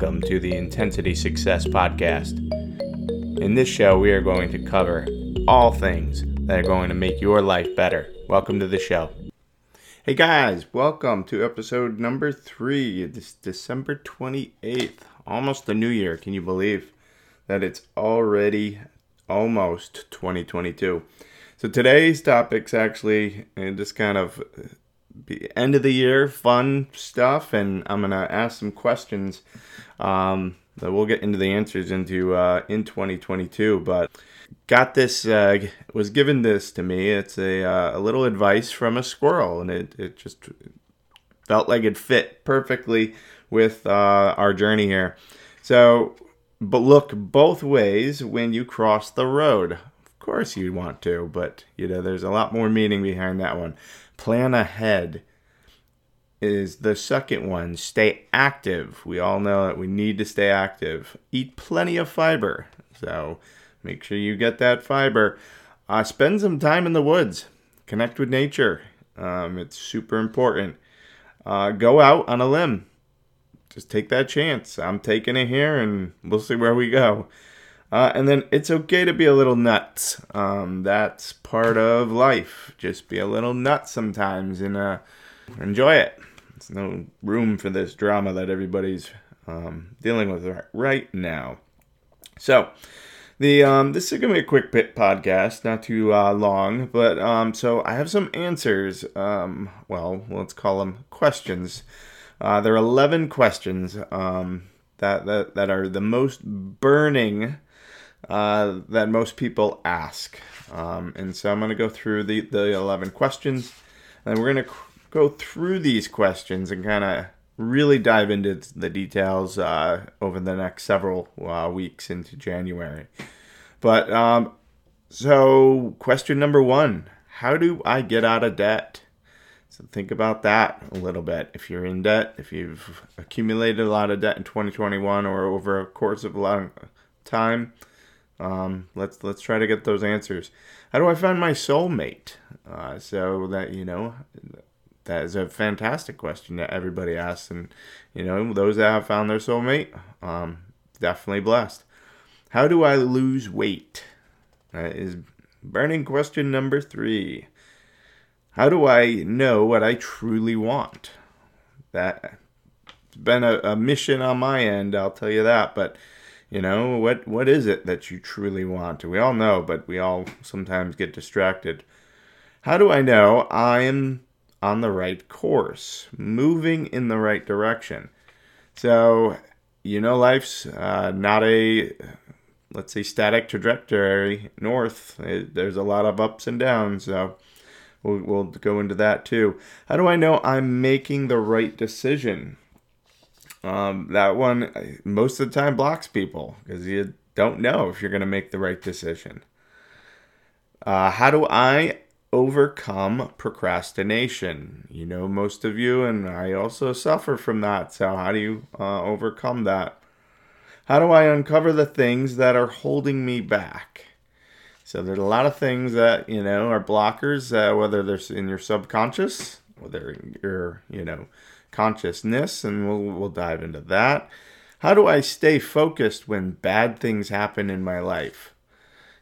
Welcome to the Intensity Success Podcast. In this show, we are going to cover all things that are going to make your life better. Welcome to the show. Hey guys, welcome to episode number three. This December 28th, almost the new year. Can you believe that it's already almost 2022? So today's topic's actually uh, just kind of end of the year fun stuff, and I'm gonna ask some questions um, that we'll get into the answers into uh, in 2022. But got this uh, was given this to me. It's a, uh, a little advice from a squirrel, and it it just felt like it fit perfectly with uh, our journey here. So, but look both ways when you cross the road. Of course, you'd want to, but you know there's a lot more meaning behind that one plan ahead is the second one. Stay active. We all know that we need to stay active. Eat plenty of fiber. So make sure you get that fiber. Uh, spend some time in the woods. Connect with nature. Um, it's super important. Uh, go out on a limb. Just take that chance. I'm taking it here and we'll see where we go. Uh, and then it's okay to be a little nuts. Um, that's part of life. Just be a little nuts sometimes and uh, enjoy it. There's no room for this drama that everybody's um, dealing with right now. So, the um, this is gonna be a quick pit podcast, not too uh, long, but um, so I have some answers. Um, well, let's call them questions. Uh, there are eleven questions um, that that that are the most burning uh, that most people ask. Um, and so I'm going to go through the, the 11 questions, and we're going to go through these questions and kind of really dive into the details uh, over the next several uh, weeks into January. But um, so, question number one How do I get out of debt? So, think about that a little bit. If you're in debt, if you've accumulated a lot of debt in 2021 or over a course of a long time, um, let's let's try to get those answers. How do I find my soulmate? Uh, so that you know, that is a fantastic question that everybody asks, and you know, those that have found their soulmate, um, definitely blessed. How do I lose weight? That is burning question number three. How do I know what I truly want? That's been a, a mission on my end, I'll tell you that, but you know, what what is it that you truly want? We all know, but we all sometimes get distracted. How do I know I am on the right course, moving in the right direction? So, you know, life's uh, not a let's say static trajectory north. It, there's a lot of ups and downs. So we'll, we'll go into that too. How do I know I'm making the right decision? Um, that one most of the time blocks people because you don't know if you're going to make the right decision. Uh, how do I overcome procrastination? You know, most of you, and I also suffer from that. So, how do you uh, overcome that? How do I uncover the things that are holding me back? So, there's a lot of things that, you know, are blockers, uh, whether they're in your subconscious, whether you're, you know, consciousness, and we'll, we'll dive into that. How do I stay focused when bad things happen in my life?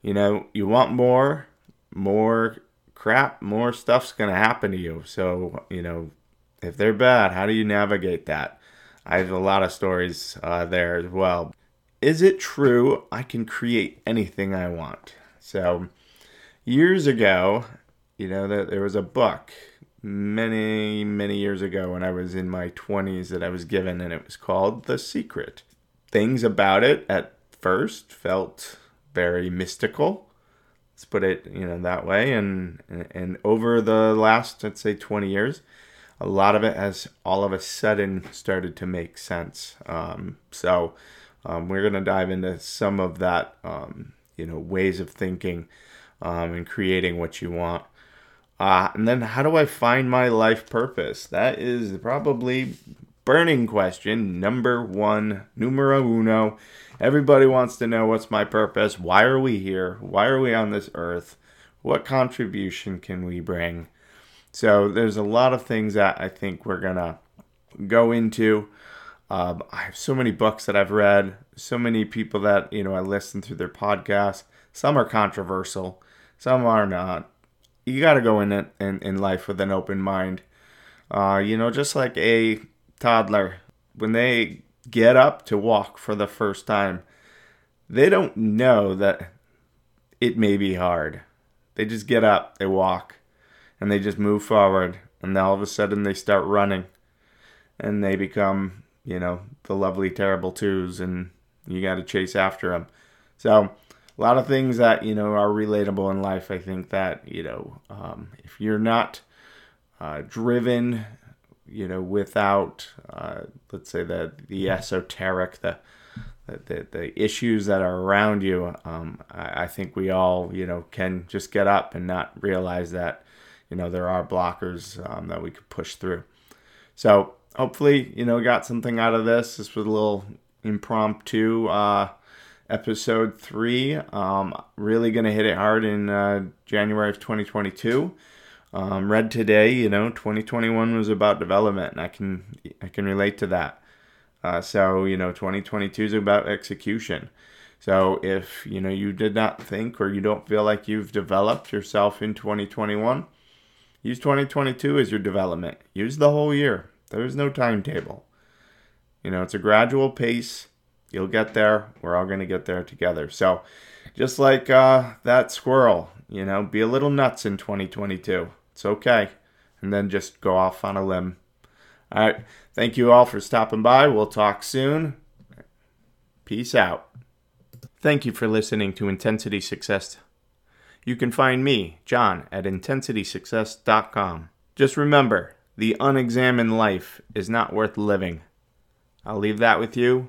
You know, you want more, more crap, more stuff's to happen to you. So, you know, if they're bad, how do you navigate that? I have a lot of stories uh, there as well. Is it true I can create anything I want? So, years ago, you know, there was a book many, many years ago when I was in my 20s that I was given, and it was called The Secret. Things about it at first felt very mystical. Let's put it, you know, that way. And and over the last, let's say, 20 years, a lot of it has all of a sudden started to make sense. Um, so um, we're gonna dive into some of that, um, you know, ways of thinking um, and creating what you want. Uh, and then how do I find my life purpose? That is probably burning question number one, numero uno. Everybody wants to know what's my purpose? Why are we here? Why are we on this earth? What contribution can we bring? So there's a lot of things that I think we're gonna go into. Um, I have so many books that I've read, so many people that you know I listen to their podcasts. Some are controversial, some are not. You got to go in it in, in life with an open mind. Uh, you know, just like a toddler, when they get up to walk for the first time, they don't know that it may be hard. They just get up, they walk, and they just move forward, and all of a sudden they start running, and they become, you know, the lovely terrible twos, and you got to chase after them. So, a lot of things that you know are relatable in life. I think that you know, um, if you're not uh, driven, you know, without uh, let's say the the esoteric, the the, the issues that are around you, um, I, I, think we all, you know, can just get up and not realize that, you know, there are blockers um, that we could push through. So hopefully, you know, got something out of this. This was a little impromptu uh, episode three. Um, really going to hit it hard in uh, January of 2022. Um, read today, you know, 2021 was about development, and I can I can relate to that. Uh, so, you know, 2022 is about execution. So, if, you know, you did not think or you don't feel like you've developed yourself in 2021, use 2022 as your development. Use the whole year. There's no timetable. You know, it's a gradual pace. You'll get there. We're all going to get there together. So, just like uh, that squirrel, you know, be a little nuts in 2022. It's okay. And then just go off on a limb all right. Thank you all for stopping by. We'll talk soon. Peace out. Thank you for listening to Intensity Success. You can find me, John, at intensitysuccess.com. Just remember, the unexamined life is not worth living. I'll leave that with you.